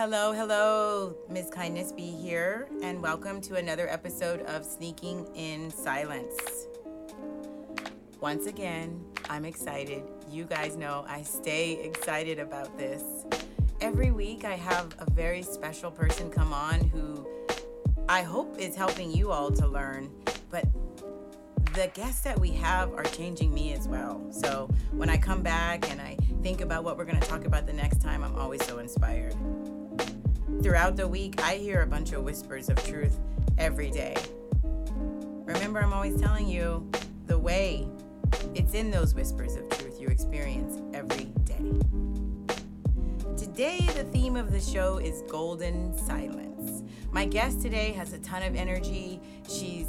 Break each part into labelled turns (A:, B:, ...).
A: Hello, hello, Ms. Kindness Be here, and welcome to another episode of Sneaking in Silence. Once again, I'm excited. You guys know I stay excited about this. Every week, I have a very special person come on who I hope is helping you all to learn, but the guests that we have are changing me as well. So when I come back and I think about what we're going to talk about the next time, I'm always so inspired. Throughout the week, I hear a bunch of whispers of truth every day. Remember, I'm always telling you the way, it's in those whispers of truth you experience every day. Today, the theme of the show is golden silence. My guest today has a ton of energy. She's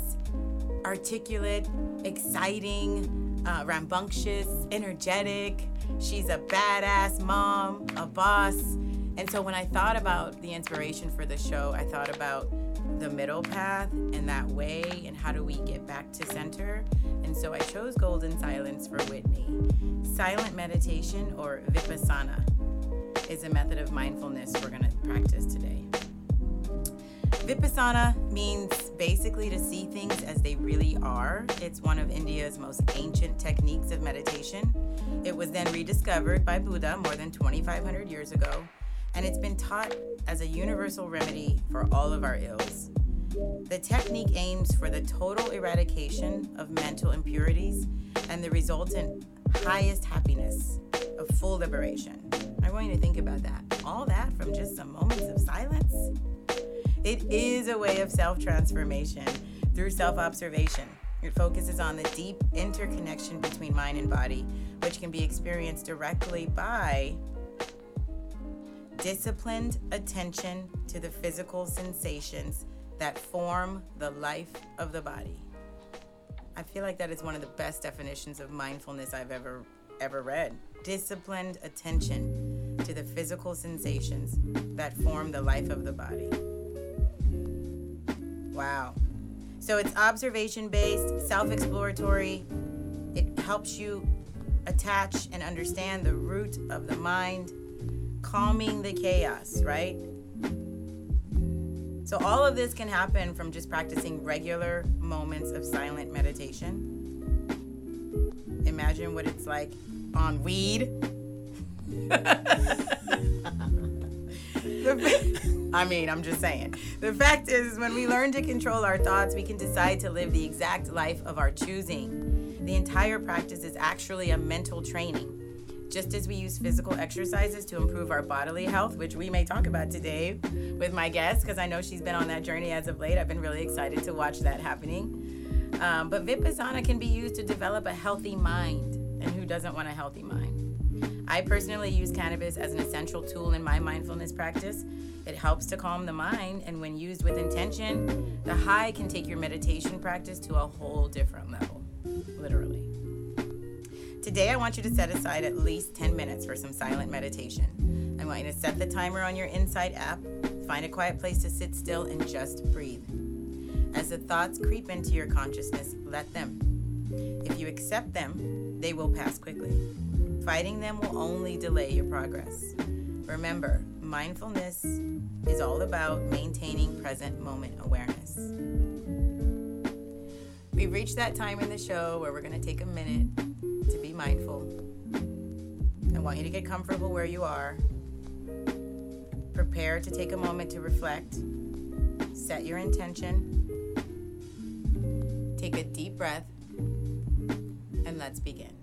A: articulate, exciting, uh, rambunctious, energetic. She's a badass mom, a boss. And so when I thought about the inspiration for the show, I thought about the middle path and that way and how do we get back to center. And so I chose golden silence for Whitney. Silent meditation or vipassana is a method of mindfulness we're going to practice today. Vipassana means basically to see things as they really are. It's one of India's most ancient techniques of meditation. It was then rediscovered by Buddha more than 2,500 years ago, and it's been taught as a universal remedy for all of our ills. The technique aims for the total eradication of mental impurities and the resultant highest happiness of full liberation. I want you to think about that. All that from just some moments of silence. It is a way of self transformation through self observation. It focuses on the deep interconnection between mind and body, which can be experienced directly by disciplined attention to the physical sensations that form the life of the body. I feel like that is one of the best definitions of mindfulness I've ever ever read. Disciplined attention to the physical sensations that form the life of the body. Wow. So it's observation based, self exploratory. It helps you attach and understand the root of the mind, calming the chaos, right? So, all of this can happen from just practicing regular moments of silent meditation. Imagine what it's like on weed. I mean, I'm just saying. The fact is, when we learn to control our thoughts, we can decide to live the exact life of our choosing. The entire practice is actually a mental training. Just as we use physical exercises to improve our bodily health, which we may talk about today with my guest, because I know she's been on that journey as of late. I've been really excited to watch that happening. Um, but Vipassana can be used to develop a healthy mind. And who doesn't want a healthy mind? I personally use cannabis as an essential tool in my mindfulness practice. It helps to calm the mind, and when used with intention, the high can take your meditation practice to a whole different level, literally. Today, I want you to set aside at least 10 minutes for some silent meditation. I want you to set the timer on your Insight app, find a quiet place to sit still, and just breathe. As the thoughts creep into your consciousness, let them. If you accept them, they will pass quickly. Fighting them will only delay your progress. Remember, mindfulness is all about maintaining present moment awareness. We've reached that time in the show where we're going to take a minute mindful. I want you to get comfortable where you are. Prepare to take a moment to reflect. Set your intention. Take a deep breath. And let's begin.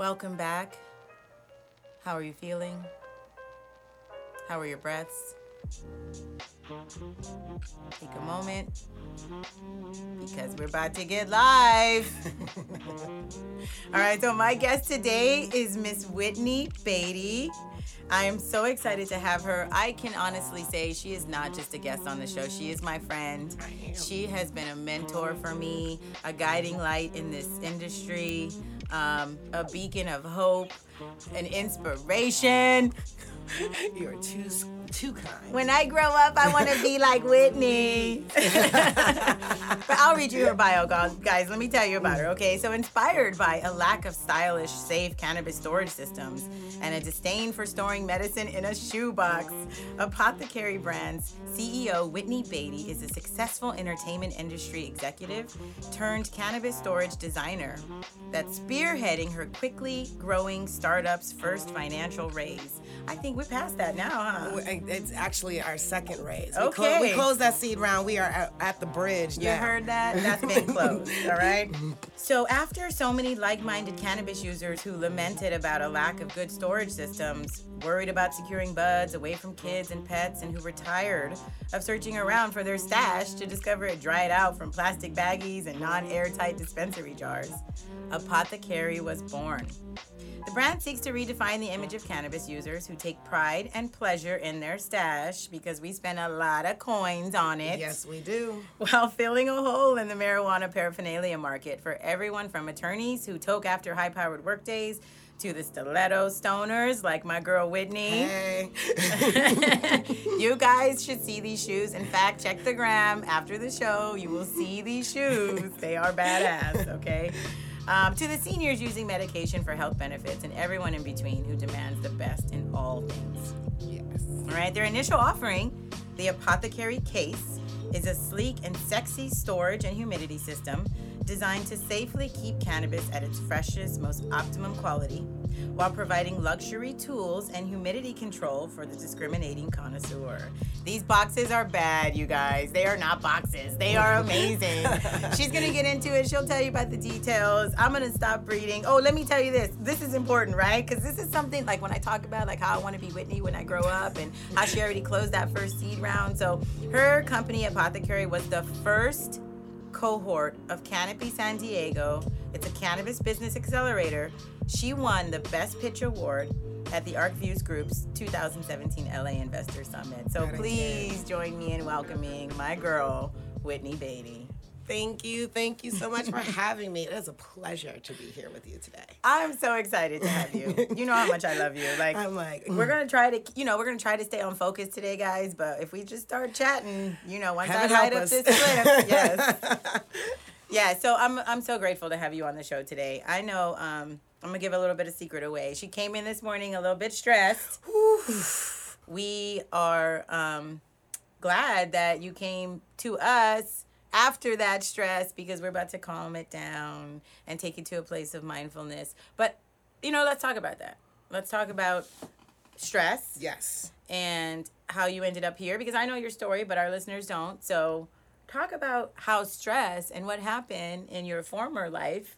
A: Welcome back. How are you feeling? How are your breaths? Take a moment because we're about to get live. All right, so my guest today is Miss Whitney Beatty. I am so excited to have her. I can honestly say she is not just a guest on the show, she is my friend. She has been a mentor for me, a guiding light in this industry, um, a beacon of hope, an inspiration.
B: You're too too kind.
A: When I grow up, I want to be like Whitney. but I'll read you her bio, guys. Let me tell you about her, okay? So, inspired by a lack of stylish, safe cannabis storage systems and a disdain for storing medicine in a shoebox, Apothecary Brands CEO Whitney Beatty is a successful entertainment industry executive turned cannabis storage designer that's spearheading her quickly growing startup's first financial raise. I think we're past that now, huh?
B: It's actually our second raise.
A: We okay. Clo-
B: we closed that seed round. We are at, at the bridge
A: You heard that? That's been closed, all right? So after so many like-minded cannabis users who lamented about a lack of good storage systems, worried about securing buds away from kids and pets, and who were tired of searching around for their stash to discover it dried out from plastic baggies and non-airtight dispensary jars, Apothecary was born. The brand seeks to redefine the image of cannabis users who take pride and pleasure in their stash because we spend a lot of coins on it.
B: Yes, we do.
A: While filling a hole in the marijuana paraphernalia market for everyone from attorneys who toke after high powered workdays to the stiletto stoners like my girl Whitney.
B: Hey.
A: you guys should see these shoes. In fact, check the gram after the show. You will see these shoes. They are badass, okay? Um, to the seniors using medication for health benefits, and everyone in between who demands the best in all things.
B: Yes.
A: All right, their initial offering, the Apothecary Case, is a sleek and sexy storage and humidity system designed to safely keep cannabis at its freshest, most optimum quality while providing luxury tools and humidity control for the discriminating connoisseur. These boxes are bad, you guys. They are not boxes. They are amazing. She's gonna get into it. She'll tell you about the details. I'm gonna stop reading. Oh, let me tell you this. This is important, right? Because this is something like when I talk about like how I want to be Whitney when I grow up and how she already closed that first seed round. So her company Apothecary was the first cohort of Canopy San Diego. It's a cannabis business accelerator. She won the Best Pitch Award at the ArcViews Group's 2017 LA Investor Summit. So please join me in welcoming my girl, Whitney Beatty.
B: Thank you. Thank you so much for having me. It is a pleasure to be here with you today.
A: I'm so excited to have you. You know how much I love you. Like
B: I'm like
A: we're gonna try to you know, we're gonna try to stay on focus today, guys, but if we just start chatting, you know, once Heaven I light up this clip, yes. yeah, so I'm I'm so grateful to have you on the show today. I know um, I'm gonna give a little bit of secret away. She came in this morning a little bit stressed. we are um, glad that you came to us after that stress because we're about to calm it down and take it to a place of mindfulness. But, you know, let's talk about that. Let's talk about stress.
B: Yes.
A: And how you ended up here because I know your story, but our listeners don't. So, talk about how stress and what happened in your former life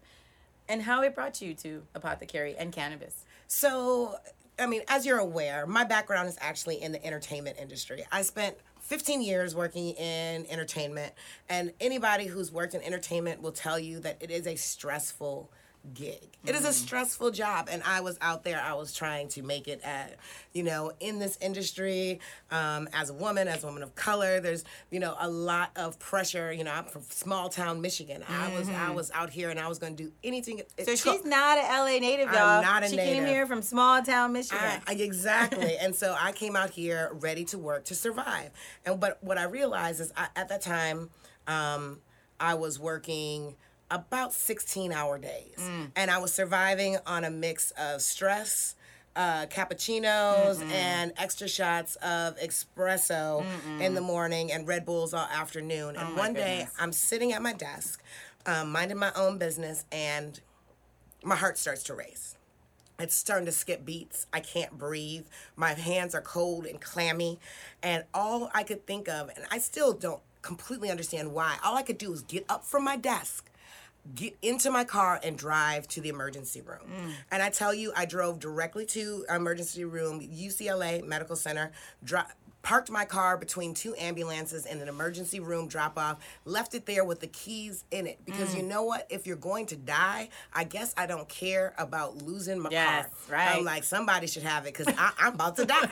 A: and how it brought you to apothecary and cannabis.
B: So, I mean, as you're aware, my background is actually in the entertainment industry. I spent 15 years working in entertainment, and anybody who's worked in entertainment will tell you that it is a stressful gig. Mm-hmm. It is a stressful job, and I was out there. I was trying to make it at, you know, in this industry um, as a woman, as a woman of color. There's, you know, a lot of pressure. You know, I'm from small town Michigan. Mm-hmm. I was I mm-hmm. was out here, and I was going to do anything.
A: So took. she's not an LA native, y'all.
B: I'm not a
A: she
B: native.
A: came here from small town Michigan.
B: I, I, exactly, and so I came out here ready to work to survive. And but what I realized is I, at that time, um, I was working about 16 hour days. Mm. And I was surviving on a mix of stress, uh, cappuccinos, mm and extra shots of espresso Mm-mm. in the morning and Red Bulls all afternoon. And oh one goodness. day I'm sitting at my desk, um, minding my own business, and my heart starts to race. It's starting to skip beats. I can't breathe. My hands are cold and clammy. And all I could think of, and I still don't completely understand why, all I could do was get up from my desk get into my car and drive to the emergency room.
A: Mm.
B: And I tell you, I drove directly to emergency room, UCLA Medical Center, dri- parked my car between two ambulances in an emergency room drop off, left it there with the keys in it. Because
A: Mm.
B: you know what? If you're going to die, I guess I don't care about losing my
A: Yes,
B: car.
A: right.
B: I'm like, somebody should have it because I'm about to die.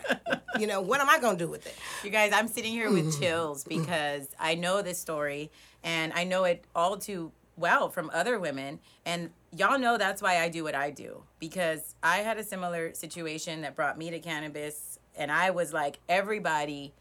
B: you know, what am I going to do with it?
A: You guys, I'm sitting here
B: Mm-hmm.
A: with chills because I know this story and I know it all too well from other women. And y'all know that's why I do what I do because I had a similar situation that brought me to cannabis. And I was like, everybody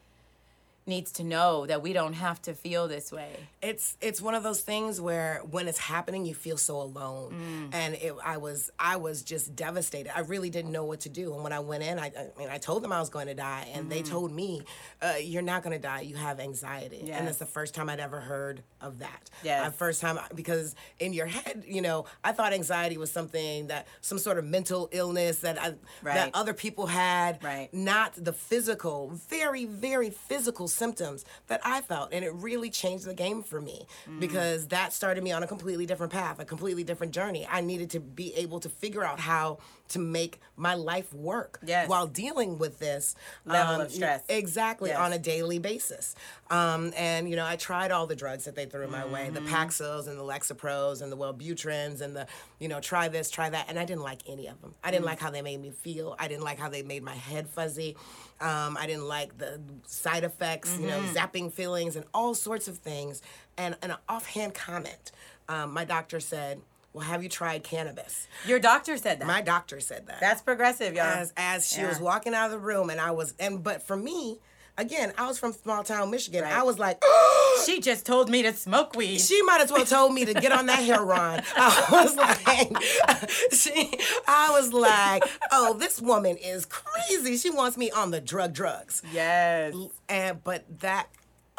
A: needs to know that we don't have to feel this way.
B: it's it's one of those things where when it's happening you feel so alone. And it, i was i was just devastated. I really didn't know what to do. And when i went in i, I mean i told them i was going to die and they told me uh, you're not going to die. You have anxiety. And it's the first time i'd ever heard of that.
A: Yes.
B: Uh, first time because in your head you know i thought anxiety was something that some sort of mental illness that I,
A: Right.
B: that other people had
A: Right.
B: not the physical, very, very physical symptoms that I felt. And it really changed the game for me
A: Mm.
B: because that started me on a completely different path, a completely different journey. I needed to be able to figure out how to make my life work
A: Yes.
B: while dealing with this um,
A: Level of stress.
B: Exactly,
A: Yes.
B: on a daily basis. Um, and, you know, I tried all the drugs that they threw my way
A: Mm-hmm.
B: the Paxils and the Lexapros and the Wellbutrins and the, you know, try this, try that. And I didn't like any of them. I didn't like how they made me feel. I didn't like how they made my head fuzzy. Um, I didn't like the side effects, you
A: Mm-hmm.
B: know, zapping feelings and all sorts of things. And, and an offhand comment, um, my doctor said, Well, have you tried cannabis?
A: Your doctor said that.
B: My doctor said that
A: That's progressive, y'all.
B: as as she was walking out of the room and I was and but for me again I was from small town Michigan
A: Right.
B: I was like
A: she just told me to smoke weed.
B: she might as well told me to get on that heroin I was like she I was like oh this woman is crazy she wants me on the drug drugs
A: yes.
B: and but that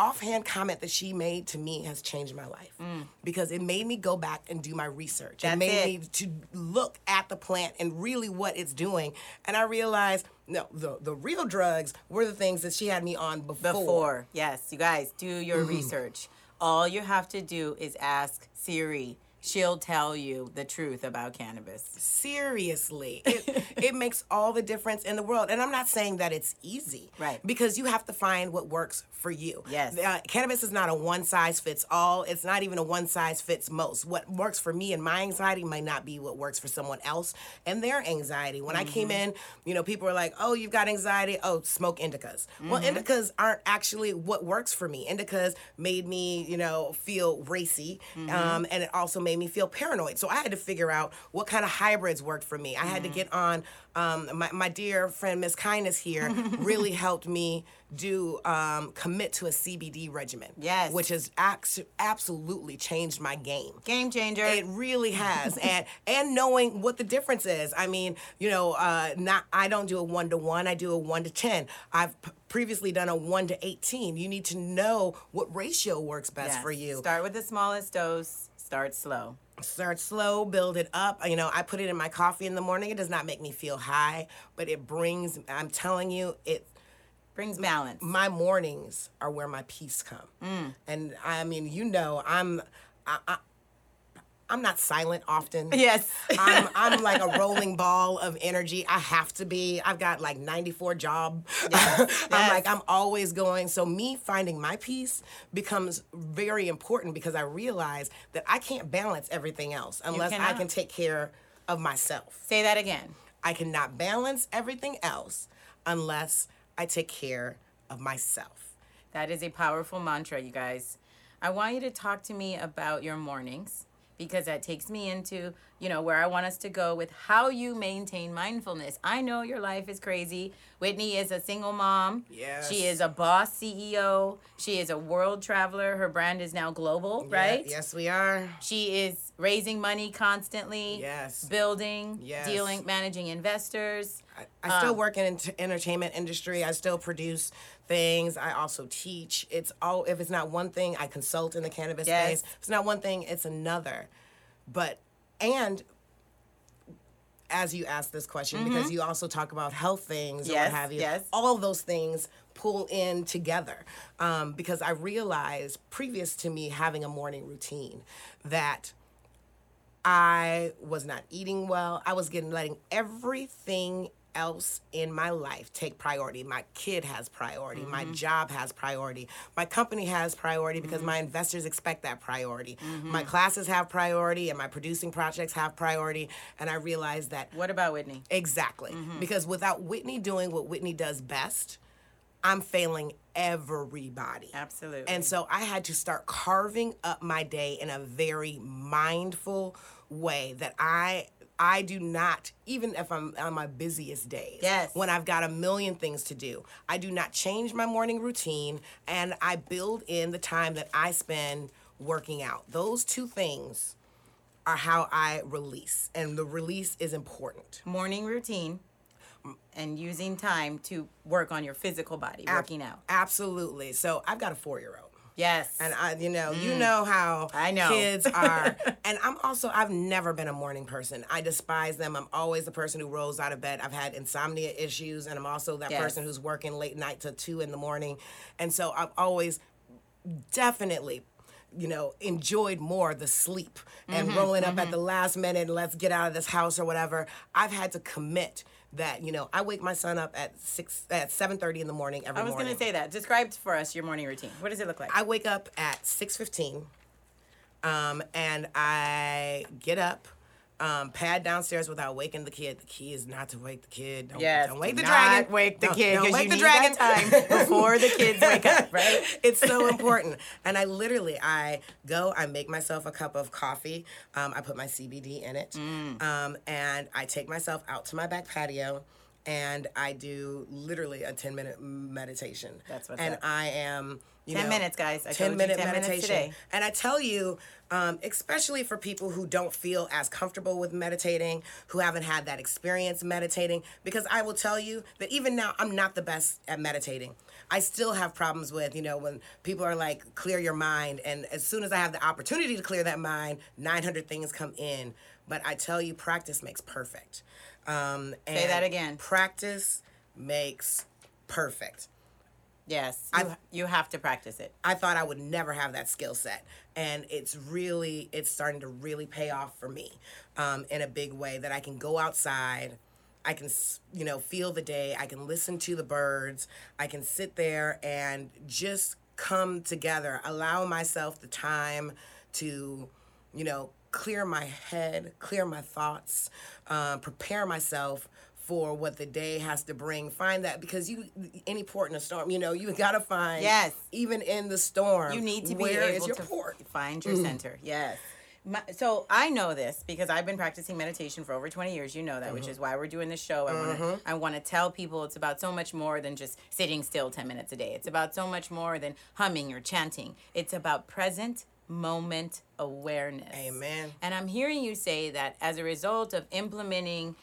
B: offhand comment that she made to me has changed my life because it made me go back and do my research.
A: Mm. That's
B: it made
A: it.
B: me to look at the plant and really what it's doing. And I realized no, the the real drugs were the things that she had me on before.
A: Before. Yes, you guys, do your research. All you have to do is ask Siri. She'll tell you the truth about cannabis.
B: Seriously, it, it makes all the difference in the world. And I'm not saying that it's easy,
A: Right.
B: Because you have to find what works for you.
A: Yes.
B: Uh, cannabis is not a one size fits all. It's not even a one size fits most. What works for me and my anxiety might not be what works for someone else and their anxiety. When I came
A: Mm-hmm.
B: in, you know, people were like, "Oh, you've got anxiety. Oh, smoke indicas." Well,
A: Mm-hmm.
B: indicas aren't actually what works for me. Indicas made me, you know, feel racy,
A: Mm-hmm.
B: um, and it also made me feel paranoid. So I had to figure out what kind of hybrids worked for me. I had to
A: Mm-hmm.
B: get on. Um, my, my dear friend Miss Kindness here really helped me do um, commit to a CBD regimen.
A: Yes.
B: which has ax- absolutely changed my game.
A: Game changer.
B: It really has, and and knowing what the difference is. I mean, you know, uh, not I don't do a one to one. I do a one to ten. I've p- previously done a one to eighteen. You need to know what ratio works best
A: Yes.
B: for you.
A: Start with the smallest dose. Start slow.
B: Start slow, build it up. You know, I put it in my coffee in the morning. It does not make me feel high, but it brings. I'm telling you, it
A: Brings balance.
B: my mornings are where my peace come.
A: Mm.
B: And I mean, you know, I'm I, I, I'm not silent often.
A: Yes.
B: I'm I'm like a rolling ball of energy. I have to be. I've got like 94 job. I'm like I'm always going. So me finding my peace becomes very important because I realize that I can't balance everything else unless I can take care of myself.
A: Say that again.
B: I cannot balance everything else unless I take care of myself.
A: That is a powerful mantra, you guys. I want you to talk to me about your mornings because that takes me into, you know, where I want us to go with how you maintain mindfulness. I know your life is crazy. Whitney is a single mom.
B: Yes.
A: She is a boss CEO. She is a world traveler. Her brand is now global, right?
B: Yes, we are.
A: She is raising money constantly.
B: Yes.
A: Building,
B: Yes.
A: dealing, managing investors.
B: I, still work in ent- entertainment industry. I still produce things. I also teach. It's all if it's not one thing, I consult in the cannabis
A: Yes.
B: space. If it's not one thing, it's another. But and as you ask this question, because you also talk about health things or
A: Mm-hmm.
B: What have you,
A: yes.
B: all of those things pull in together. Um, because I realized previous to me having a morning routine that I was not eating well. I was getting letting everything else in my life take priority. My kid has priority. My mm-hmm. job has priority. My company has priority because mm-hmm. my investors expect that priority. Mm-hmm. My classes have priority and my producing projects have priority. And I realized that
A: What about Whitney?
B: exactly because without Whitney doing what Whitney does best, I'm failing everybody.
A: Absolutely.
B: And so I had to start carving up my day in a very mindful way that I I do not even if I'm on my busiest days.
A: Yes.
B: When I've got a million things to do, I do not change my morning routine and I build in the time that I spend working out. Those two things are how I release and the release is important.
A: morning routine and using time to work on your physical body, working out.
B: Absolutely. So I've got a 4-year-old.
A: Yes.
B: And I, you know, you know how
A: Mm. I know.
B: kids are. and I'm also, I've never been a morning person. I despise them. I'm always the person who rolls out of bed. I've had insomnia issues, and I'm also that
A: Yes.
B: person who's working late night to two in the morning. And so I've always definitely you know enjoyed more the sleep and
A: Mm-hmm,
B: rolling up at the last minute and let's get out of this house or whatever i've had to commit that you know i wake my son up at 6 at 7.30 in the morning every
A: I was
B: morning
A: to say that. Describe for us your morning routine. What does it look like?
B: I wake up at six fifteen, um, and I get up, um, pad downstairs without waking the kid. The key is not to wake the kid. Don't,
A: yes.
B: don't wake the
A: not
B: dragon.
A: Wake the
B: Don't-
A: kid
B: don't wake the dragon.
A: time before the kids wake up, right?
B: it's so important. And I literally, I go, I make myself a cup of coffee. Um, I put my CBD in it,
A: Mm.
B: um, and I take myself out to my back patio. And I do literally a 10 minute meditation.
A: That's what's
B: And
A: up.
B: I am, you
A: 10
B: know,
A: minutes, guys. I
B: 10
A: told you
B: minute
A: 10 minutes
B: meditation.
A: today.
B: And I tell you, um, especially for people who don't feel as comfortable with meditating, who haven't had that experience meditating, because I will tell you that even now, I'm not the best at meditating. I still have problems with, you know, when people are like, clear your mind. And as soon as I have the opportunity to clear that mind, 900 things come in. But I tell you, practice makes perfect. Um,
A: Say that again.
B: Practice makes perfect.
A: Yes.
B: I-
A: You, you have to practice it.
B: I thought I would never have that skill set, and it's really it's starting to really pay off for me um, in a big way. That I can go outside, I can you know feel the day, I can listen to the birds, I can sit there and just come together, allow myself the time to you know clear my head, clear my thoughts, uh, prepare myself for what the day has to bring. Find that because you any port in a storm, you know, you gotta find
A: Yes.
B: even in the storm.
A: You need to be
B: where is
A: able
B: your
A: to
B: port?
A: find your mm. center. Yes. My, so I know this because I've been practicing meditation for over 20 years. You know that, which mm-hmm. is why we're doing this show. I want to mm-hmm. I want to tell people it's about so much more than just sitting still 10 minutes a day. It's about so much more than humming or chanting. It's about present moment awareness.
B: Amen.
A: And I'm hearing you say that as a result of implementing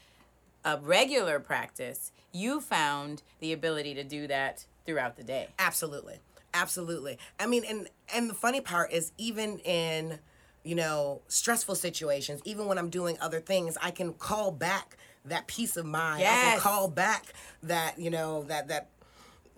A: a regular practice, you found the ability to do that throughout the day.
B: Absolutely. Absolutely. I mean, and and the funny part is even in, you know, stressful situations, even when I'm doing other things, I can call back that peace of mind. I
A: Yes.
B: can call back that, you know, that that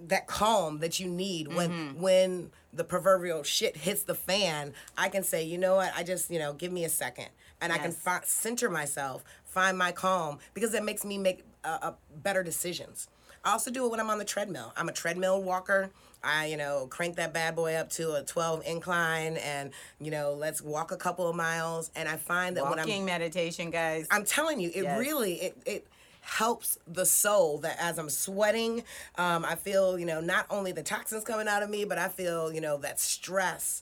B: that calm that you need when
A: Mm-hmm.
B: when the proverbial shit hits the fan i can say you know what? I just you know give me a second. And i can fi- center myself find my calm because it makes me make uh, uh, better decisions. I also do it when i'm on the treadmill. I'm a treadmill walker. I you know crank that bad boy up to a 12 incline and you know let's walk a couple of miles. And i find that when i'm
A: Walking meditation, guys.
B: I'm telling you, it
A: Yes.
B: really it it helps the soul that as I'm sweating, um, I feel you know not only the toxins coming out of me, but I feel you know that stress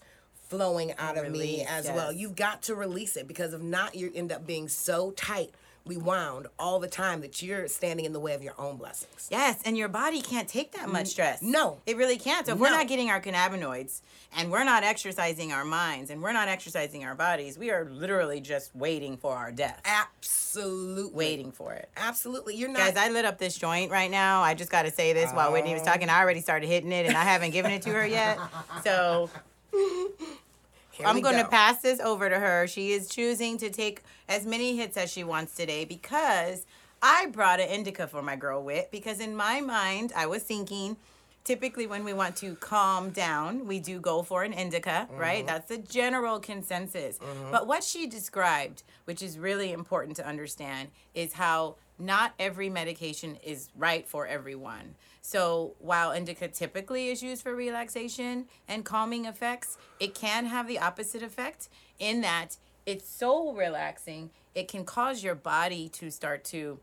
B: flowing out of me
A: Release,
B: as well. You've got to release it because if not, you end up being so tight, wound all the time that you're standing in the way of your own blessings.
A: Yes, and your body can't take that much stress.
B: no.
A: It really can't. So if we're not getting our cannabinoids and we're not exercising our minds and we're not exercising our bodies, we are literally just waiting for our death.
B: Absolutely.
A: Waiting for it.
B: Absolutely. You're not.
A: Guys, I lit up this joint right now. I just got to say this while Whitney was talking. I already started hitting it and I haven't given it to her yet. So
B: Here
A: I'm going to pass this over to her. She is choosing to take as many hits as she wants today because I brought an indica for my girl Whit because in my mind I was thinking typically when we want to calm down, we do go for an indica, right? Mm-hmm. That's the general consensus. Mm-hmm. But what she described, which is really important to understand, is how not every medication is right for everyone. So while indica typically is used for relaxation and calming effects, it can have the opposite effect in that it's so relaxing, it can cause your body to start to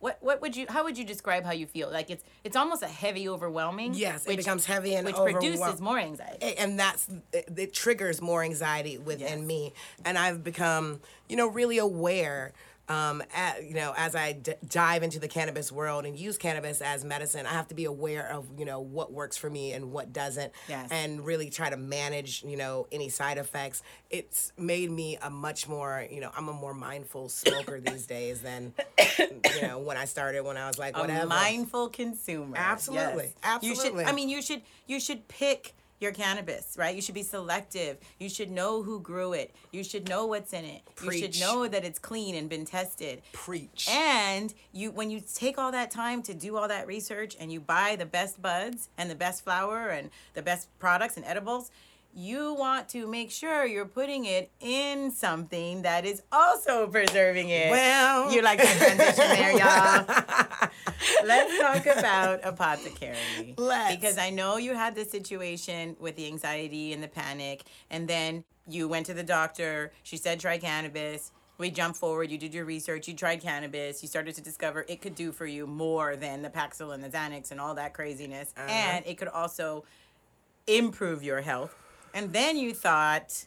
A: what what would you how would you describe how you feel? Like it's it's almost a heavy overwhelming.
B: Yes, it becomes heavy and
A: which produces more anxiety.
B: And that's it, it triggers more anxiety within
A: Yes.
B: me and i've become you know really aware um, at, you know, as I d- dive into the cannabis world and use cannabis as medicine, I have to be aware of you know what works for me and what doesn't,
A: Yes.
B: and really try to manage you know any side effects. It's made me a much more you know I'm a more mindful smoker these days than you know when I started when I was like whatever.
A: a mindful consumer.
B: Absolutely.
A: Yes. You should. I mean, you should. You should pick your cannabis, right? You should be selective. You should know who grew it. You should know what's in it. You should know that it's clean and been tested.
B: Preach.
A: And you, when you take all that time to do all that research and you buy the best buds and the best flower and the best products and edibles, you want to make sure you're putting it in something that is also preserving it.
B: Well.
A: you like the transition there, y'all. Let's talk about apothecary.
B: Let's.
A: Because I know you had this situation with the anxiety and the panic, and then you went to the doctor. She said try cannabis. We jump forward. You did your research. You tried cannabis. You started to discover it could do for you more than the Paxil and the Xanax and all that craziness, uh-huh. and it could also improve your health. And then you thought,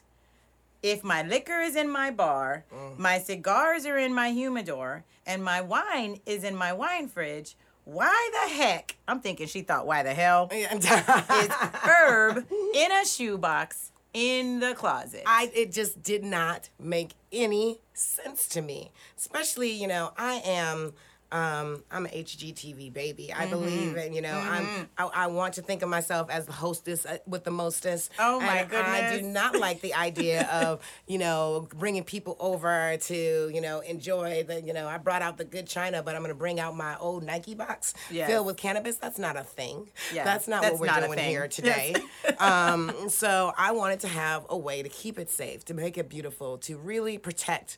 A: if my liquor is in my bar, mm. my cigars are in my humidor, and my wine is in my wine fridge, why the heck? I'm thinking she thought, why the hell is herb in a shoebox in the closet?
B: I it just did not make any sense to me. Especially, you know, I am um, I'm an HGTV baby. I
A: Mm-hmm.
B: believe in, you know, I'm I, I want to think of myself as the hostess uh, with the mostest.
A: Oh, my
B: and I do not like the idea of, you know, bringing people over to, you know, enjoy the, you know, I brought out the good china, but I'm going to bring out my old Nike box
A: Yes.
B: filled with cannabis. That's not a thing.
A: Yeah,
B: That's not
A: that's
B: what we're
A: not
B: doing here today. um, so I wanted to have a way to keep it safe, to make it beautiful, to really protect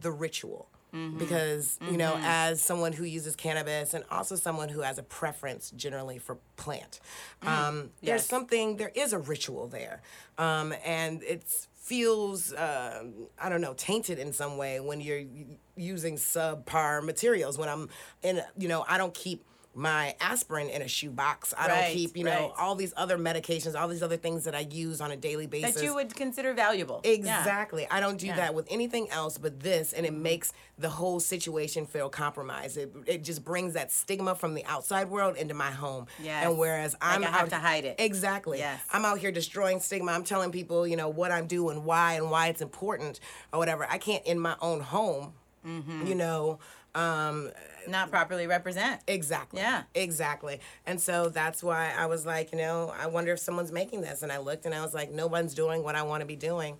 B: the ritual.
A: Mm-hmm.
B: Because, you know, as someone who uses cannabis and also someone who has a preference generally for plant, um, there's
A: Mm. Yes.
B: something, there is a ritual there. Um, and it's feels um, I don't know tainted in some way when you're using subpar materials. When I'm in, you know, I don't keep my aspirin in a shoebox. I
A: Right,
B: don't keep, you know,
A: right.
B: all these other medications, all these other things that I use on a daily basis.
A: that you would consider valuable. Yeah.
B: Exactly. I don't do
A: Yeah.
B: that with anything else but this, and it makes the whole situation feel compromised. It, it just brings that stigma from the outside world into my home.
A: Yes.
B: And whereas I'm
A: I have
B: out-
A: to hide it.
B: Exactly.
A: Yes.
B: I'm out here destroying stigma. I'm telling people, you know, what I'm doing, why, and why it's important, or whatever. I can't in my own home.
A: Mm-hmm.
B: You know. Um,
A: Not properly represent.
B: Exactly.
A: Yeah.
B: Exactly. And so that's why I was like, you know, I wonder if someone's making this. And I looked and I was like, no one's doing what I want to be doing.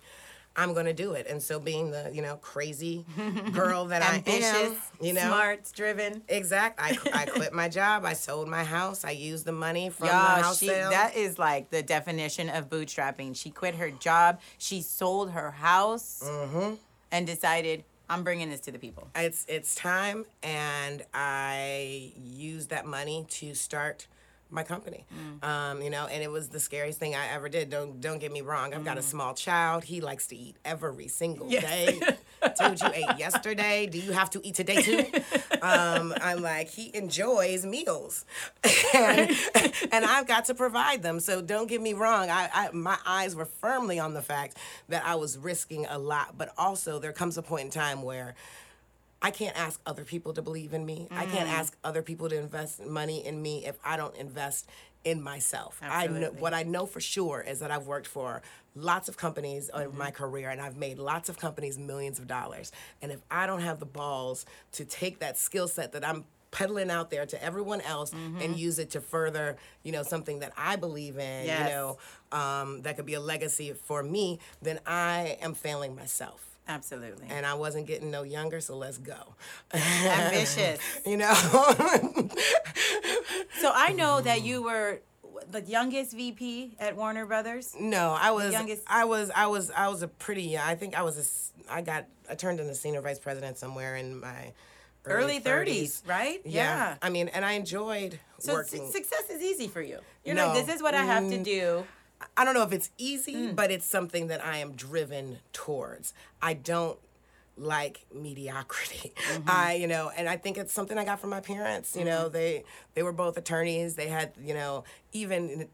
B: I'm going to do it. And so being the, you know, crazy girl that i am you know.
A: smart, driven.
B: Exact. I, I quit my job. I sold my house. I used the money from the
A: Y'all,
B: house
A: she,
B: sale.
A: that is like the definition of bootstrapping. She quit her job. She sold her house
B: Mm-hmm.
A: and decided, I'm bringing this to the people.
B: it's it's time and i use that money to start my company.
A: Mm.
B: um, you know and it was the scariest thing i ever did. Don't don't get me wrong. I've
A: Mm.
B: got a small child. He likes to eat every single
A: Yes.
B: day. Dude you ate yesterday. Do you have to eat today too? Um, i'm like he enjoys meals. And, and i've got to provide them. So don't get me wrong. I, I my eyes were firmly on the fact that i was risking a lot. But also there comes a point in time where I can't ask other people to believe in me. I can't
A: Mm.
B: ask other people to invest money in me if I don't invest in myself. I know what I know for sure is that I've worked for lots of companies
A: Mm-hmm.
B: over my career and I've made lots of companies millions of dollars. And if I don't have the balls to take that skill set that I'm peddling out there to everyone else
A: Mm-hmm.
B: and use it to further, you know, something that I believe in,
A: Yes.
B: you know, um, that could be a legacy for me, then I am failing myself
A: Absolutely.
B: and I wasn't getting no younger, so let's go.
A: Ambitious.
B: you know?
A: So I know that you were the youngest VP at Warner Brothers?
B: No, I was
A: youngest-
B: I was I was I was a pretty. I think I was a I got I turned into senior vice president somewhere in my
A: Early 30s, right? Yeah.
B: I mean, and I enjoyed
A: So
B: working.
A: su- success is easy for you. You're
B: No.
A: like, this is what I have to
B: Mm.
A: do.
B: I don't know if it's easy,
A: Mm.
B: but it's something that I am driven towards. I don't like mediocrity.
A: Mm-hmm.
B: I, you know, and I think it's something I got from my parents. You
A: Mm-hmm.
B: know, they they were both attorneys. They had, you know, even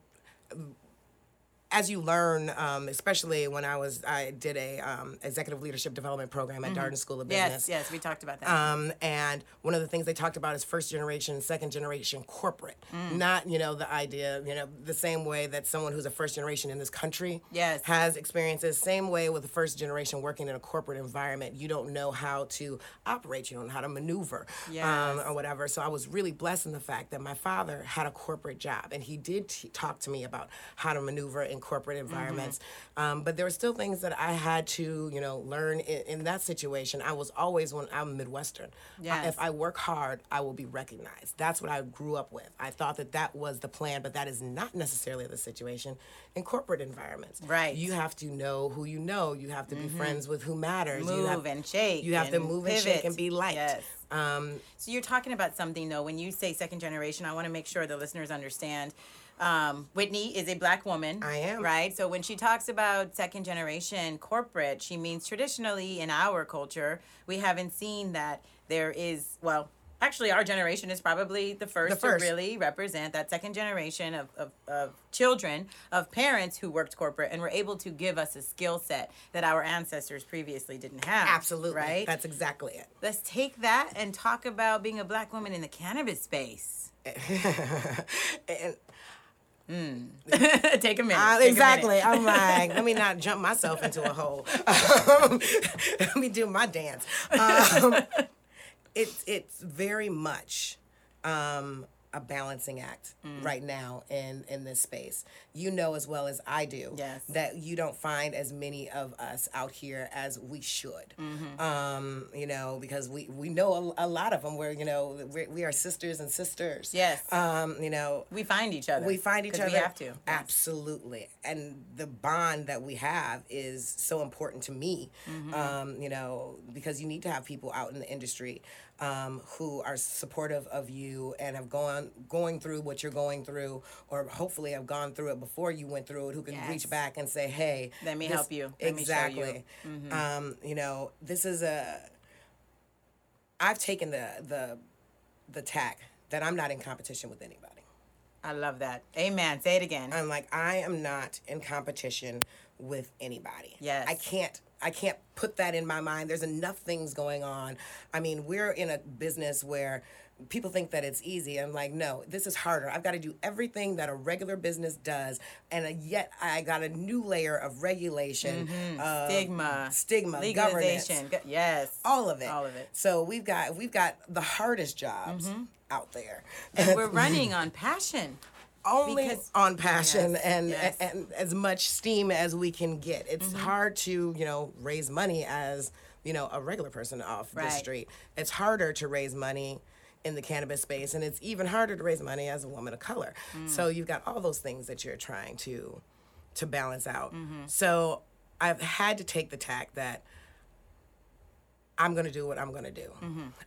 B: as you learn, um, especially when I was, I did a um, executive leadership development program at Darden School of Business.
A: Mm-hmm. Yes, yes, we talked about that.
B: Um, and one of the things they talked about is first generation, second generation corporate.
A: Mm.
B: Not, you know, the idea, you know, the same way that someone who's a first generation in this country
A: Yes.
B: has experiences. Same way with the first generation working in a corporate environment. You don't know how to operate, you don't know how to maneuver um,
A: Yes.
B: or whatever. So I was really blessed in the fact that my father had a corporate job and he did t- talk to me about how to maneuver in corporate
A: Mm-hmm.
B: environments. Um, but there were still things that I had to, you know, learn in, in that situation. I was always when I'm Midwestern. I- if I work hard, I will be recognized. That's what I grew up with. I thought that that was the plan, but that is not necessarily the situation in corporate environments.
A: Right.
B: You have to know who you know. You have to be friends with who matters. you
A: Move
B: have,
A: and shake.
B: You have to move and shake and be liked.
A: Yes.
B: Um,
A: So you're talking about something though. When you say second generation, I want to make sure the listeners understand. Um, Whitney is a black woman.
B: I am.
A: Right. So when she talks about second generation corporate, she means traditionally in our culture, we haven't seen that there is well. Actually, our generation is probably the first,
B: The first.
A: to really represent that second generation of, of, of children, of parents who worked corporate and were able to give us a skill set that our ancestors previously didn't have.
B: absolutely.
A: Right?
B: That's exactly it.
A: Let's take that and talk about being a black woman in the cannabis space.
B: And
A: take a minute.
B: Uh,
A: take
B: exactly.
A: minute.
B: I'm like, let me not jump myself into a hole. Um, let me do my dance. Um, it's it's very much um, a balancing act
A: Mm.
B: right now in in this space. You know as well as I do
A: Yes.
B: that you don't find as many of us out here as we should.
A: Mm-hmm.
B: Um, you know, because we we know a, a lot of them. Where you know we're, we are sisters and sisters.
A: Yes.
B: Um, you know,
A: we find each other.
B: we find each other.
A: We have to.
B: Absolutely. And the bond that we have is so important to me.
A: Mm-hmm.
B: Um, you know, because you need to have people out in the industry um, who are supportive of you and have gone going through what you're going through, or hopefully have gone through it before you went through it, who can
A: Yes.
B: reach back and say, "Hey,
A: Let me
B: this-
A: help you. Let me show you."
B: exactly. Um, you know, this is a. I've taken the the the tack that I'm not in competition with anybody.
A: I love that. Amen. Say it again.
B: I'm like, I am not in competition with anybody.
A: Yes.
B: I can't I can't put that in my mind. There's enough things going on. I mean, we're in a business where people think that it's easy. I'm like, no, this is harder. I've got to do everything that a regular business does, and yet I got a new layer of regulation, uh,
A: Stigma.
B: stigma, governance,
A: Legalization. Go- Yes.
B: all of it.
A: All of it.
B: So we've got we've got the hardest jobs out there.
A: And we're running on passion.
B: Only
A: Because-
B: on passion
A: Yes,
B: and,
A: yes. Mm-hmm.
B: and as much steam as we can get. It's hard to, you know, raise money as, you know, a regular person off the street. It's harder to raise money in the cannabis space and it's even harder to raise money as a woman of color.
A: Mm.
B: So you've got all those things that you're trying to to balance out.
A: Mm-hmm.
B: So I've had to take the tack that I'm going to do what I'm going to do.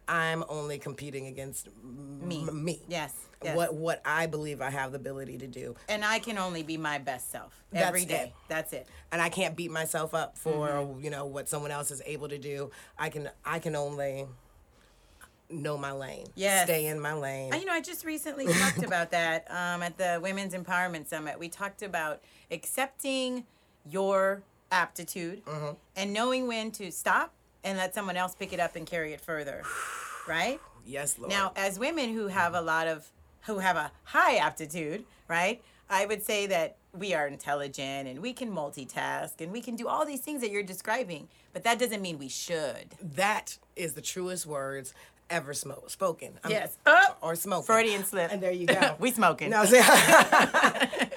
B: I'm only competing against
A: Me.
B: m- me.
A: Yes, yes.
B: What what I believe I have the ability to do.
A: And I can only be my best self
B: That's
A: every day.
B: it.
A: That's it.
B: and I can't beat myself up for
A: Mm-hmm.
B: you know what someone else is able to do. I can I can only know my lane.
A: Yes.
B: Stay in my lane.
A: You know, I just recently talked about that um, at the Women's Empowerment Summit. We talked about accepting your aptitude
B: Mm-hmm.
A: and knowing when to stop and let someone else pick it up and carry it further. Right?
B: yes, Lord.
A: Now, as women who have a lot of, who have a high aptitude, right? I would say that we are intelligent and we can multitask and we can do all these things that you're describing, but that doesn't mean we should.
B: that is the truest words ever smo- spoken. I'm-
A: Yes. Oh,
B: or smoking.
A: Freudian slip.
B: And there you go.
A: we smoking.
B: No,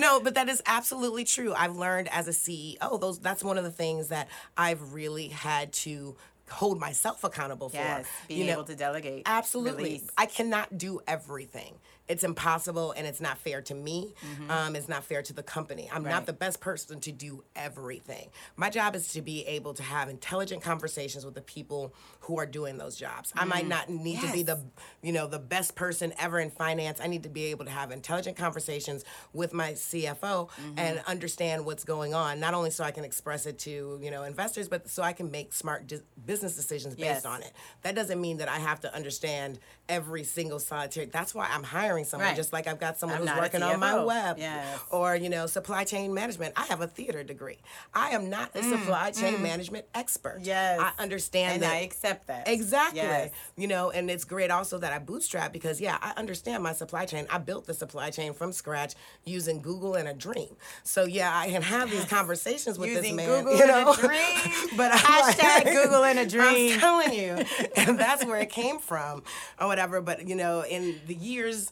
B: no, but that is absolutely true. I've learned as a CEO, those that's one of the things that I've really had to hold myself accountable for.
A: Yes, being
B: You know,
A: able to delegate.
B: Absolutely.
A: release.
B: I cannot do everything. It's impossible and it's not fair to me. Mm-hmm. Um, it's not fair to the company. I'm
A: Right.
B: not the best person to do everything. My job is to be able to have intelligent conversations with the people who are doing those jobs. I might mm. not need to be the you know the best person ever in finance. I need to be able to have intelligent conversations with my CFO mm-hmm. and understand what's going on. Not only so I can express it to you know investors, but so I can make smart dis- business decisions based
A: Yes.
B: on it. That doesn't mean that I have to understand every single solitary. That's why I'm hiring someone.
A: Right.
B: Just like I've got someone
A: I'm
B: who's working on my web
A: Yes.
B: or you know supply chain management. I have a theater degree. I am not a supply chain management expert.
A: Mm, Yes.
B: I understand
A: and
B: that
A: I accept that.
B: Exactly.
A: Yes.
B: You know, and it's great also that I bootstrap because yeah, I understand my supply chain. I built the supply chain from scratch using Google and a dream. So yeah, I can have these conversations with
A: Using
B: this man.
A: Google
B: you
A: and a dream.
B: but
A: Hashtag
B: like-
A: Google and a dream.
B: I'm telling you, and that's where it came from, or whatever. But you know, in the years.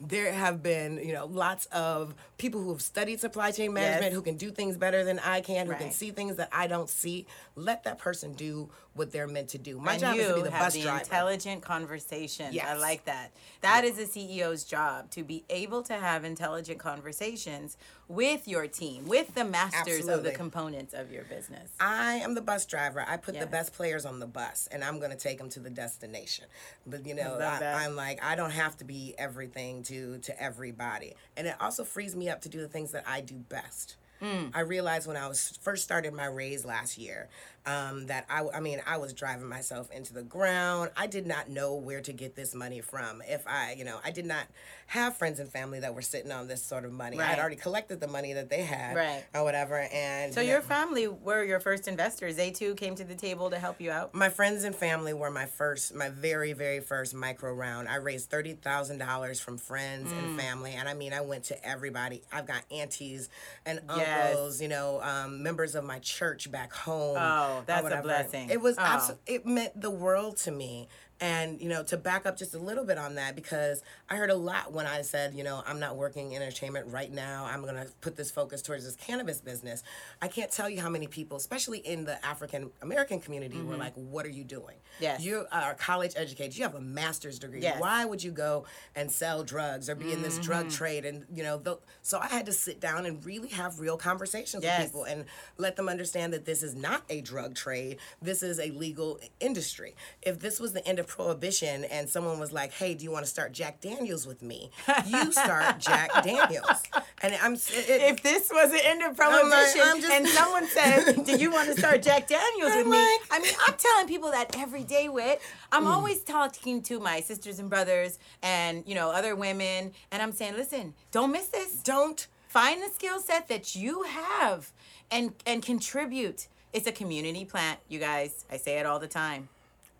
B: There have been, you know, lots of people who have studied supply chain management
A: Yes.
B: who can do things better than I can, who can see things that I don't see. Let that person do what they're meant to do. My
A: and
B: job
A: you
B: is to be the
A: have
B: bus
A: the
B: driver.
A: intelligent conversations. I like that. That is a CEO's job to be able to have intelligent conversations with your team, with the masters of the components of your business.
B: I am the bus driver. I put
A: Yes.
B: the best players on the bus, and I'm going to take them to the destination. But you know, I. I'm like, I don't have to be everything to to everybody, and it also frees me up to do the things that I do best.
A: Mm.
B: I realized when I was first started my raise last year um, that I, I mean, I was driving myself into the ground. I did not know where to get this money from. If I, you know, I did not have friends and family that were sitting on this sort of money.
A: Right.
B: I'd already collected the money that they had,
A: Right.
B: or whatever. And
A: So
B: you know,
A: your family were your first investors. They too came to the table to help you out.
B: my friends and family were my first, my very, very first micro round. I raised thirty thousand dollars from friends
A: Mm.
B: and family, and I mean, I went to everybody. I've got aunties and
A: Yes.
B: uncles, you know, um, members of my church back home.
A: Oh, that's a blessing.
B: It was
A: Oh.
B: absolutely. It meant the world to me. And you know, to back up just a little bit on that, because I heard a lot when I said, you know, I'm not working in entertainment right now. I'm gonna put this focus towards this cannabis business. I can't tell you how many people, especially in the African American community, were like, "What are you doing?
A: Mm-hmm. Yes.
B: you are college educated. You have a master's degree.
A: Yes.
B: Why would you go and sell drugs or be in this
A: Mm-hmm.
B: drug trade?" And you know, the, so I had to sit down and really have real conversations
A: Yes.
B: with people and let them understand that this is not a drug trade. This is a legal industry. If this was the end of prohibition and someone was like, "Hey, do you want to start Jack Daniels with me?" You start Jack Daniels. And I'm it,
A: If this was the end of
B: I'm like,
A: prohibition
B: I'm just-
A: and someone said, "Do you want to start Jack Daniels with
B: I'm
A: me?"
B: like-
A: I mean, I'm telling people that every day. With I'm
B: Mm.
A: always talking to my sisters and brothers and you know other women, and I'm saying, "Listen, don't miss this.
B: don't
A: Find the skill set that you have, and and contribute." It's a community plant, you guys. I say it all the time,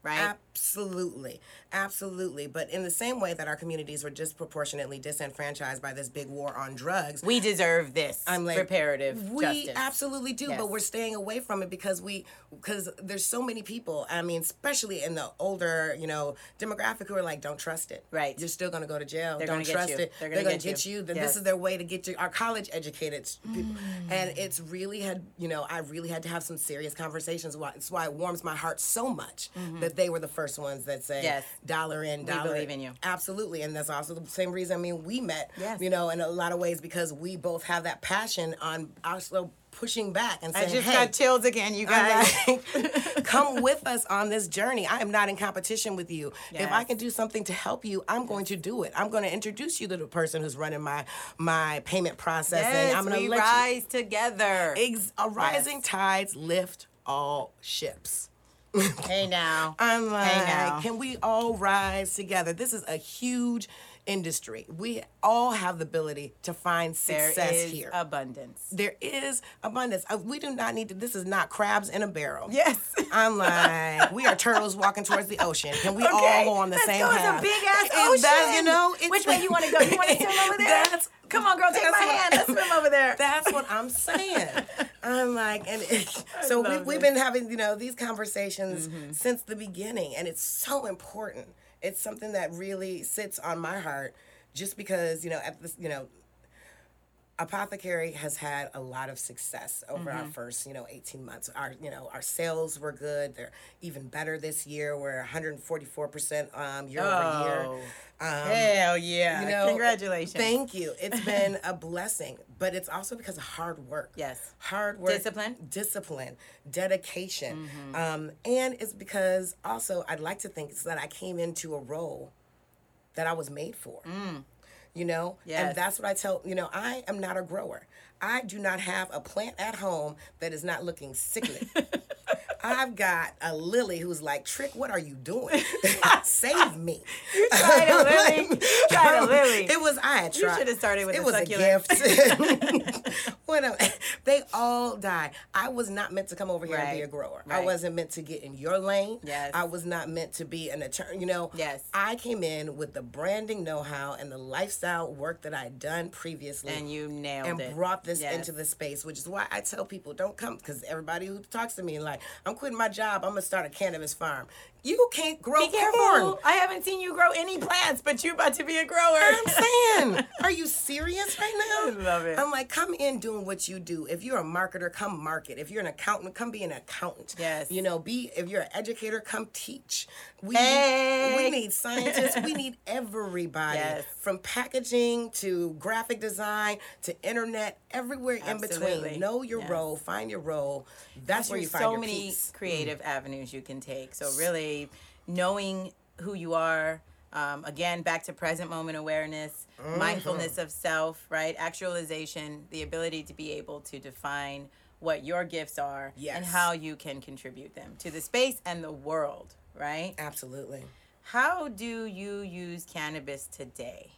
A: right?
B: Absolutely. Absolutely. But in the same way that our communities were disproportionately disenfranchised by this big war on drugs,
A: we deserve this
B: I'm like,
A: reparative
B: we
A: justice.
B: absolutely do,
A: Yes.
B: but we're staying away from it because we because there's so many people. I mean, especially in the older, you know, demographic who are like, don't trust it.
A: Right.
B: You're still gonna go to jail.
A: They're
B: don't trust
A: you.
B: it.
A: They're gonna
B: gonna,
A: get
B: get
A: you.
B: you.
A: Yes.
B: This is their way to get you. Our college educated s- people, mm. and it's really had you know I really had to have some serious conversations. Why It's why it warms my heart so much mm-hmm. that they were the first ones that say,
A: Yes.
B: dollar in, dollar
A: believe in you.
B: Absolutely, and that's also the same reason. I mean, we met.
A: Yes.
B: You know, in a lot of ways because we both have that passion on also pushing back and saying, I
A: just
B: "Hey,
A: got chills again, you guys.
B: like, come with us on this journey. I am not in competition with you. If I can do something to help you, I'm going to do it. I'm going to introduce you to the person who's running my my payment processing.
A: Yes,
B: I'm going
A: we
B: to let
A: rise together.
B: Ex- a rising tides lift all ships.
A: hey now.
B: I'm like, hey
A: now.
B: can we all rise together? This is a huge industry. We all have the ability to find success
A: is
B: here.
A: abundance.
B: there is abundance. Uh, We do not need to. This is not crabs in a barrel.
A: Yes.
B: I'm like, we are turtles walking towards the ocean. Can we all go on the
A: let's
B: same
A: go. It's a big ass ocean.
B: that, you know, it's-
A: Which way you want to go? You want to swim over there?
B: That's-
A: Come on, girl, take my
B: what-
A: hand. Let's swim over there.
B: That's what I'm saying. I'm like, and it, so we,
A: love
B: we've been having, you know, these conversations
A: Mm-hmm.
B: since the beginning, and it's so important. It's something that really sits on my heart, just because, you know, at this, you know, Apothecarry has had a lot of success over
A: Mm-hmm.
B: our first, you know, 18 months. Our, you know, our sales were good. They're even better this year. We're 144% um, year over year. Um,
A: hell yeah!
B: you know,
A: Congratulations.
B: Thank you. It's been a blessing, but it's also because of hard work.
A: Yes.
B: Hard work.
A: Discipline.
B: Discipline. Dedication.
A: Mm-hmm.
B: Um, and it's because also I'd like to think it's that I came into a role that I was made for. You know?
A: Mm. Yes.
B: And that's what I tell, you know, I am not a grower. I do not have a plant at home that is not looking sickly. I've got a lily who's like, Trick, what are you doing? Save me.
A: tried a lily. Tried a lily.
B: It was I had
A: You
B: tried.
A: should have started with
B: it
A: a
B: was
A: succulent.
B: a gift. Whatever. They all died. I was not meant to come over here and be a grower. I wasn't meant to get in your lane.
A: Yes.
B: I was not meant to be an attorney. You know.
A: Yes.
B: I came in with the branding know-how and the lifestyle work that I'd done previously.
A: and you nailed
B: and
A: it.
B: And brought this
A: Yes.
B: into the space, which is why I tell people don't come because everybody who talks to me like I'm quitting my job, I'm gonna start a cannabis farm. You can't grow
A: Be careful.
B: corn.
A: I haven't seen you grow any plants, but you're about to be a grower.
B: I'm saying, are you serious right now?
A: I love it.
B: I'm like, come in doing what you do. If you're a marketer, come market. If you're an accountant, come be an accountant.
A: Yes.
B: You know, be if you're an educator, come teach. We
A: Hey.
B: need, we need scientists. we need everybody
A: Yes.
B: from packaging to graphic design to internet, everywhere in between. Know your
A: Yes.
B: role. Find your role. That's where you find
A: so
B: your
A: many
B: peace. Mm.
A: creative avenues you can take. So really, knowing who you are. Um, again, back to present moment awareness,
B: Mm-hmm.
A: mindfulness of self, right? Actualization, the ability to be able to define what your gifts are and how you can contribute them to the space and the world, right?
B: Absolutely.
A: How do you use cannabis today?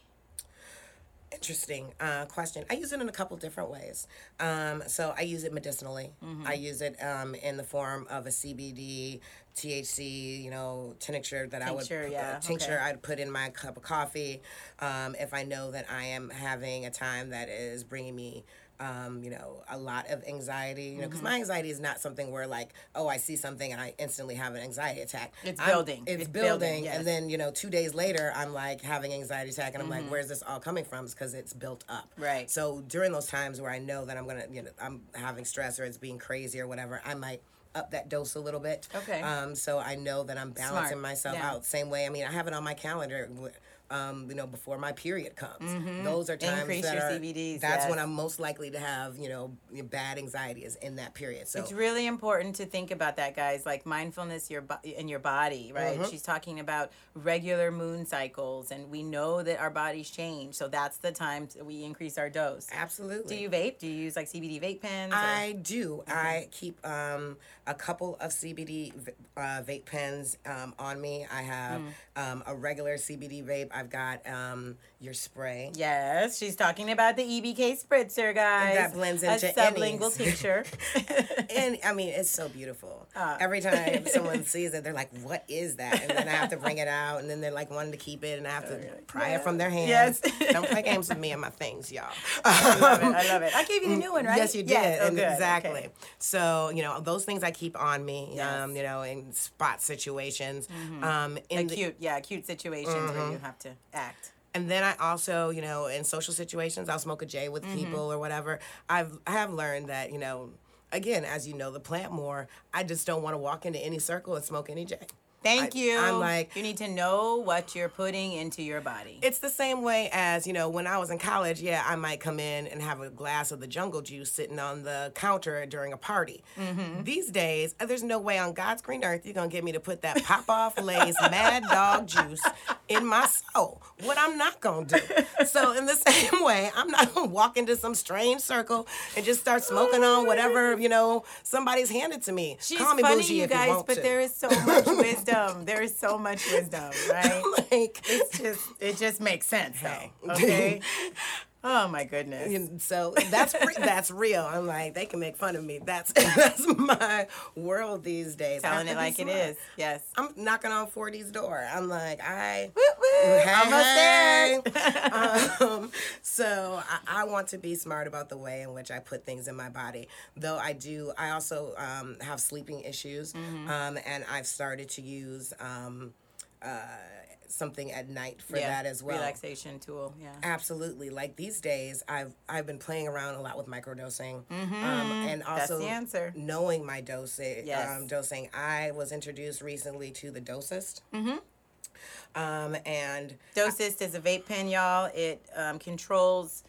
B: Interesting uh, question. I use it in a couple different ways. Um, so I use it medicinally.
A: Mm-hmm.
B: I use it um, in the form of a CBD, THC, you know, tincture that I would
A: Tincture,
B: put, tincture
A: okay.
B: I'd put in my cup of coffee. Um, if I know that I am having a time that is bringing me. Um, you know, a lot of anxiety, you know, because
A: Mm-hmm.
B: my anxiety is not something where like, oh, I see something and I instantly have an anxiety attack.
A: It's
B: I'm-
A: building.
B: It's,
A: It's
B: building,
A: building, yes.
B: and then you know, two days later, I'm like having anxiety attack, and I'm
A: Mm-hmm.
B: like, where's this all coming from? It's because it's built up.
A: Right.
B: So during those times where I know that I'm gonna, you know, I'm having stress or it's being crazy or whatever, I might up that dose a little bit.
A: Okay.
B: Um, so I know that I'm balancing
A: Smart.
B: myself
A: Yeah.
B: out. Same way. I mean, I have it on my calendar. Um, you know, before my period comes, those are times
A: Mm-hmm. Increase
B: that
A: your
B: are.
A: CBDs,
B: That's when. I'm most likely to have, you know, bad anxiety is in that period. So
A: It's really important to think about that, guys. Like mindfulness, your bo- in your body, right?
B: Mm-hmm.
A: She's talking about regular moon cycles, and we know that our bodies change. So that's the time we increase our dose.
B: absolutely.
A: Do you vape? Do you use like CBD vape pens? or-
B: I do. I keep um, a couple of CBD uh, vape pens um, on me. I have
A: Hmm.
B: um, a regular CBD vape. I've got um, your spray.
A: Yes, she's talking about the EBK spritzer, guys.
B: That blends
A: a
B: into
A: sublingual
B: Ennies.
A: tincture.
B: And I mean, it's so beautiful.
A: Ah.
B: Every time someone sees it, they're like, "What is that?" And then I have to bring it out, and then they're like wanting to keep it, and I have to pry it from their hands.
A: Yes.
B: Don't play games with me and my things, y'all.
A: I love it. I love it. I gave you the new one, right?
B: Yes, you did.
A: Yes. Oh.
B: Exactly.
A: Okay.
B: So, you know, those things I keep on me,
A: Yes.
B: um, you know, in spot situations. Um, in
A: Like
B: the,
A: yeah, cute situations
B: Mm-hmm.
A: where you have to act.
B: and then I also, you know, in social situations, I'll smoke a J with
A: Mm-hmm.
B: people or whatever. I've I have learned that, you know, again, as you know the plant more, I just don't want to walk into any circle and smoke any J.
A: Thank
B: I-
A: you.
B: I'm like-
A: you need to know what you're putting into your body.
B: It's the same way as, you know, when I was in college, yeah, I might come in and have a glass of the jungle juice sitting on the counter during a party.
A: Mm-hmm.
B: These days, there's no way on God's green earth you're going to get me to put that pop off Lay's Mad Dog juice in my soul. What I'm not going to do. So, in the same way, I'm not going to walk into some strange circle and just start smoking on whatever, you know, somebody's handed to me.
A: She's
B: Call me
A: funny,
B: bougie
A: you guys, but
B: to.
A: there is so much wisdom. There is so much wisdom, right?
B: like,
A: It's just it just makes sense though. Okay. Oh my goodness.
B: And so that's that's real. I'm like, they can make fun of me. That's that's my world these days.
A: Telling it like it is. Yes.
B: I'm knocking on 40's door. I'm like, I
A: Woo, woo,
B: Hey,
A: almost there.
B: um, so I, I want to be smart about the way in which I put things in my body. Though I do, I also um, have sleeping issues,
A: Mm-hmm.
B: um, and I've started to use. Um, uh, something at night for
A: yeah,
B: that as well.
A: Relaxation tool. Yeah.
B: Absolutely. Like these days, I've I've been playing around a lot with microdosing, um, and
A: Mm-hmm. That's
B: also
A: the answer.
B: knowing my dosage.
A: Yes.
B: Um, dosing. I was introduced recently to the Dosist. Mm-hmm. Um, and
A: Dosist is a vape pen, y'all. It um, controls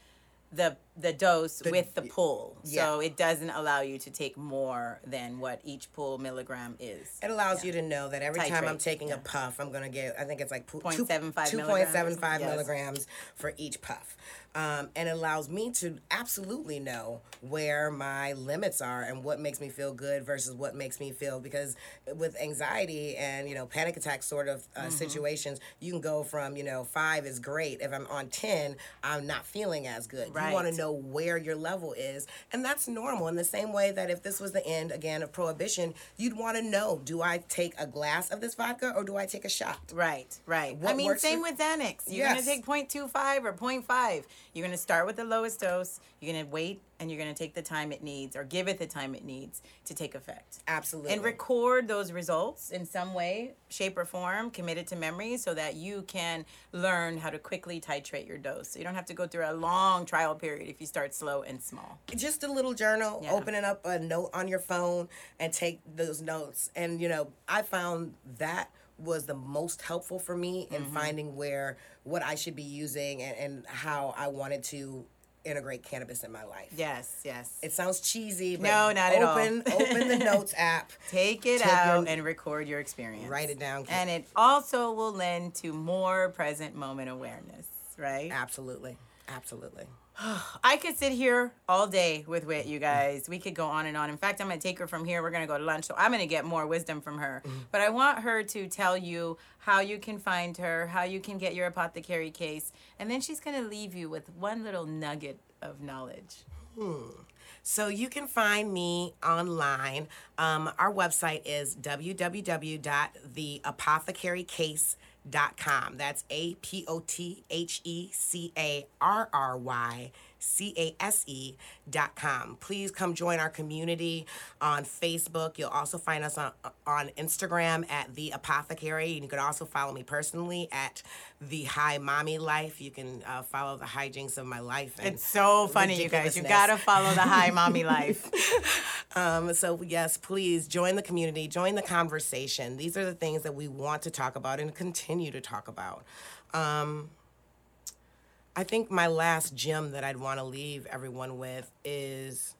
A: the the dose with the pull, so it doesn't allow you to take more than what each pull milligram is.
B: It allows you to know that every time I'm taking
A: yeah.
B: a puff, I'm gonna get. I think it's like
A: 0.75
B: 2.75
A: milligrams, yes.
B: milligrams for each puff, um, and it allows me to absolutely know where my limits are and what makes me feel good versus what makes me feel. Because with anxiety and you know panic attack sort of uh,
A: Mm-hmm.
B: situations, you can go from you know five is great. If I'm on ten, I'm not feeling as good. You want
A: Right.
B: to know where your level is, and that's normal. In the same way that if this was the end again of prohibition, you'd want to know: Do I take a glass of this vodka or do I take a shot?
A: Right, right. I mean, same
B: for-
A: with Xanax. You're
B: Yes.
A: gonna take 0.25 or 0.5. You're gonna start with the lowest dose. You're gonna wait, and you're gonna take the time it needs, or give it the time it needs to take effect.
B: Absolutely.
A: And record those results in some way, shape, or form, committed to memory, so that you can learn how to quickly titrate your dose. So you don't have to go through a long trial period if you start slow and small.
B: just a little journal,
A: Yeah.
B: opening up a note on your phone and take those notes. And you know, I found that was the most helpful for me in
A: Mm-hmm.
B: finding where what I should be using and, and how I wanted to integrate cannabis in my life.
A: Yes, yes.
B: It sounds cheesy, but
A: No, not at all.
B: open, open the notes app.
A: Take it
B: Take your-
A: out and record your experience.
B: Write it down.
A: And it also will lend to more present moment awareness, right?
B: Absolutely. Absolutely.
A: I could sit here all day with Whit, you guys. We could go on and on. In fact, I'm going to take her from here. We're going to go to lunch. So I'm going to get more wisdom from her. But I want her to tell you how you can find her, how you can get your apothecary case. And then she's going to leave you with one little nugget of knowledge.
B: So you can find me online. Um, our website is www.theapothecarrycase.com. That's A P O T H E C A R R Y C A S E dot com. Please come join our community on Facebook. You'll also find us on on Instagram at the Apothecarry, and you can also follow me personally at the High Mommy Life. You can uh, follow the hijinks of my life. And
A: It's so funny, you guys. You got to follow the high mommy life.
B: um, so yes, please join the community, join the conversation. These are the things that we want to talk about and continue to talk about. Um, I think my last gem that I'd want to leave everyone with is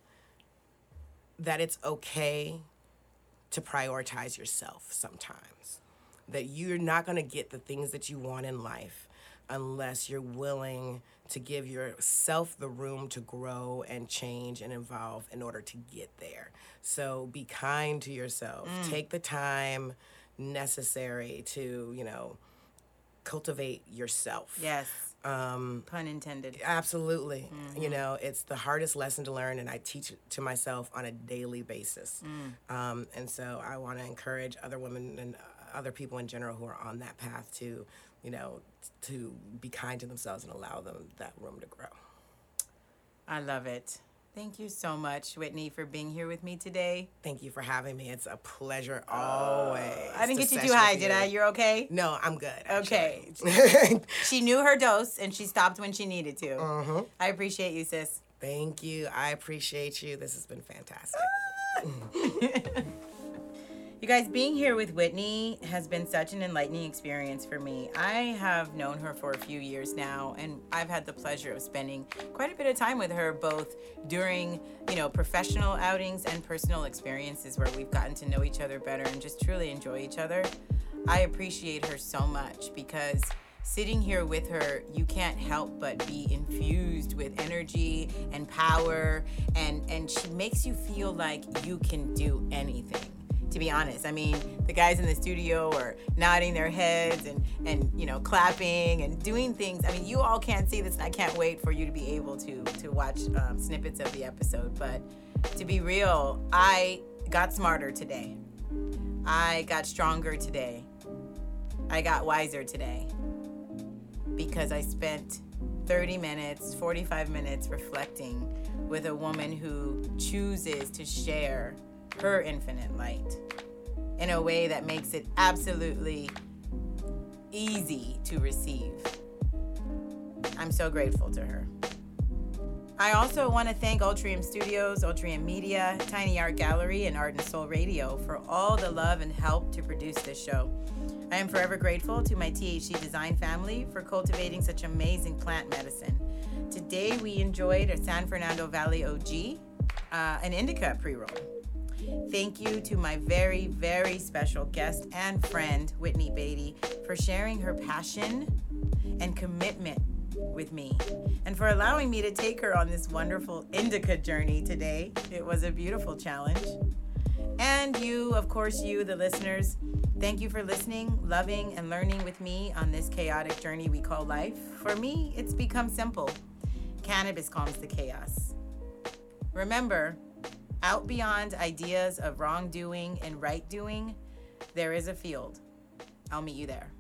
B: that it's okay to prioritize yourself sometimes. That you're not going to get the things that you want in life unless you're willing to give yourself the room to grow and change and evolve in order to get there. So be kind to yourself. Mm. Take the time necessary to, you know, cultivate yourself.
A: Yes.
B: Um,
A: Pun intended.
B: Absolutely. You know, it's the hardest lesson to learn, and I teach it to myself on a daily basis. Um, and so I want to encourage other women and uh, other people in general who are on that path to, you know, to be kind to themselves and allow them that room to grow.
A: I love it. Thank you so much, Whitney, for being here with me today.
B: Thank you for having me. It's a pleasure always.
A: I didn't
B: to
A: get you too high, did
B: you.
A: I? You're okay?
B: No, I'm good.
A: Okay. She knew her dose and she stopped when she needed to.
B: Mm-hmm.
A: I appreciate you, sis.
B: Thank you. I appreciate you. This has been fantastic.
A: You guys, being here with Whitney has been such an enlightening experience for me. I have known her for a few years now, and I've had the pleasure of spending quite a bit of time with her, both during, you know, professional outings and personal experiences where we've gotten to know each other better and just truly enjoy each other. I appreciate her so much because sitting here with her, you can't help but be infused with energy and power, and and she makes you feel like you can do anything to be honest. I mean, the guys in the studio are nodding their heads and and you know clapping and doing things. I mean, you all can't see this, and I can't wait for you to be able to to watch um, snippets of the episode. But to be real, I got smarter today. I got stronger today. I got wiser today because I spent 30 minutes, 45 minutes reflecting with a woman who chooses to share her infinite light in a way that makes it absolutely easy to receive. I'm so grateful to her. I also want to thank Ultrium Studios, Ultrium Media, Tiny Art Gallery, and Art and Soul Radio for all the love and help to produce this show. I am forever grateful to my THC Design family for cultivating such amazing plant medicine. Today we enjoyed a San Fernando Valley OG, uh, an indica pre roll. Thank you to my very, very special guest and friend, Whitney Beatty, for sharing her passion and commitment with me and for allowing me to take her on this wonderful indica journey today. It was a beautiful challenge. And you, of course, you, the listeners, thank you for listening, loving, and learning with me on this chaotic journey we call life. For me, it's become simple. Cannabis calms the chaos. Remember, out beyond ideas of wrongdoing and right doing, there is a field. I'll meet you there.